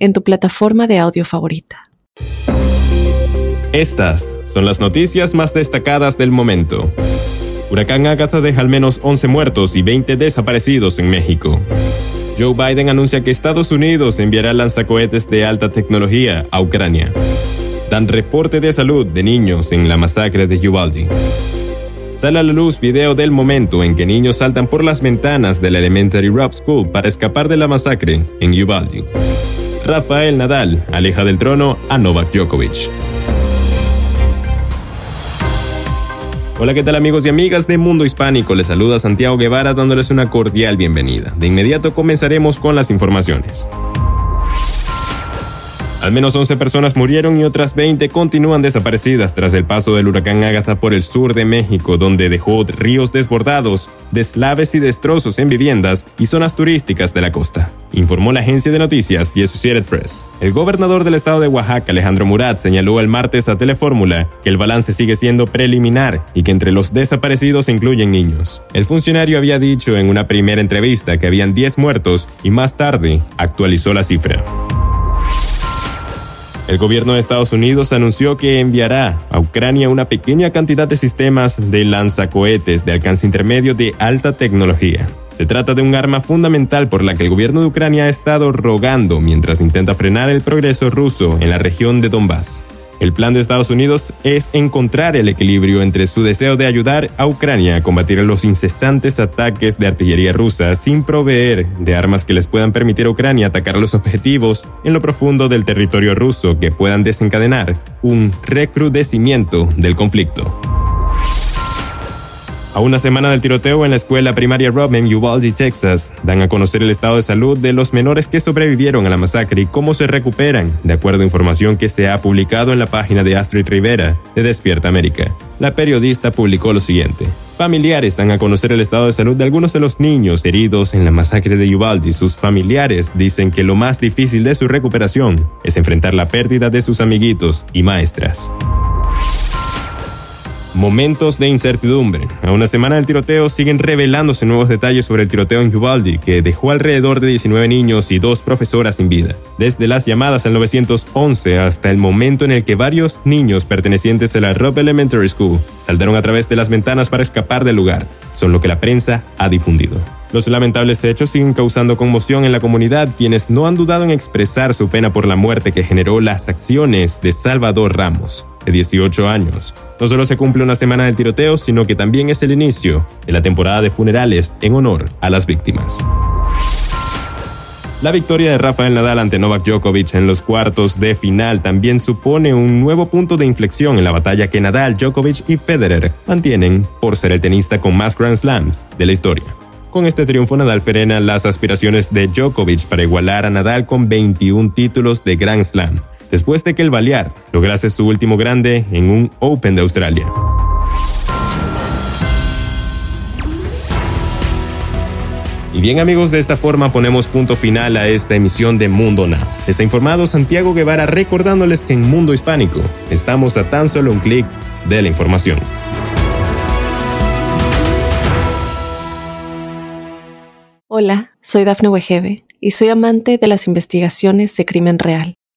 en tu plataforma de audio favorita. Estas son las noticias más destacadas del momento. Huracán Agatha deja al menos 11 muertos y 20 desaparecidos en México. Joe Biden anuncia que Estados Unidos enviará lanzacohetes de alta tecnología a Ucrania. Dan reporte de salud de niños en la masacre de Uvalde. Sale a la luz video del momento en que niños saltan por las ventanas de la Elementary Rock School para escapar de la masacre en Uvalde. Rafael Nadal aleja del trono a Novak Djokovic. Hola, ¿qué tal amigos y amigas de Mundo Hispánico? Les saluda Santiago Guevara dándoles una cordial bienvenida. De inmediato comenzaremos con las informaciones. Al menos 11 personas murieron y otras 20 continúan desaparecidas tras el paso del huracán Agatha por el sur de México, donde dejó ríos desbordados, deslaves y destrozos en viviendas y zonas turísticas de la costa, informó la agencia de noticias The Associated Press. El gobernador del estado de Oaxaca, Alejandro Murat, señaló el martes a Telefórmula que el balance sigue siendo preliminar y que entre los desaparecidos incluyen niños. El funcionario había dicho en una primera entrevista que habían 10 muertos y más tarde actualizó la cifra. El gobierno de Estados Unidos anunció que enviará a Ucrania una pequeña cantidad de sistemas de lanzacohetes de alcance intermedio de alta tecnología. Se trata de un arma fundamental por la que el gobierno de Ucrania ha estado rogando mientras intenta frenar el progreso ruso en la región de Donbass. El plan de Estados Unidos es encontrar el equilibrio entre su deseo de ayudar a Ucrania a combatir los incesantes ataques de artillería rusa sin proveer de armas que les puedan permitir a Ucrania atacar los objetivos en lo profundo del territorio ruso que puedan desencadenar un recrudecimiento del conflicto. A una semana del tiroteo en la escuela primaria Rob en Texas, dan a conocer el estado de salud de los menores que sobrevivieron a la masacre y cómo se recuperan, de acuerdo a información que se ha publicado en la página de Astrid Rivera de Despierta América. La periodista publicó lo siguiente. Familiares dan a conocer el estado de salud de algunos de los niños heridos en la masacre de Uvalde. Sus familiares dicen que lo más difícil de su recuperación es enfrentar la pérdida de sus amiguitos y maestras. Momentos de incertidumbre. A una semana del tiroteo siguen revelándose nuevos detalles sobre el tiroteo en Uvalde, que dejó alrededor de 19 niños y dos profesoras sin vida. Desde las llamadas al 911 hasta el momento en el que varios niños pertenecientes a la Robb Elementary School saltaron a través de las ventanas para escapar del lugar, son lo que la prensa ha difundido. Los lamentables hechos siguen causando conmoción en la comunidad, quienes no han dudado en expresar su pena por la muerte que generó las acciones de Salvador Ramos, de 18 años. No solo se cumple una semana del tiroteo, sino que también es el inicio de la temporada de funerales en honor a las víctimas. La victoria de Rafael Nadal ante Novak Djokovic en los cuartos de final también supone un nuevo punto de inflexión en la batalla que Nadal, Djokovic y Federer mantienen por ser el tenista con más Grand Slams de la historia. Con este triunfo, Nadal frena las aspiraciones de Djokovic para igualar a Nadal con 21 títulos de Grand Slam, después de que el Balear lograse su último grande en un Open de Australia. Y bien amigos, de esta forma ponemos punto final a esta emisión de Mundo Now. Está informado Santiago Guevara recordándoles que en Mundo Hispánico estamos a tan solo un clic de la información. Hola, soy Dafne Wegebe y soy amante de las investigaciones de crimen real.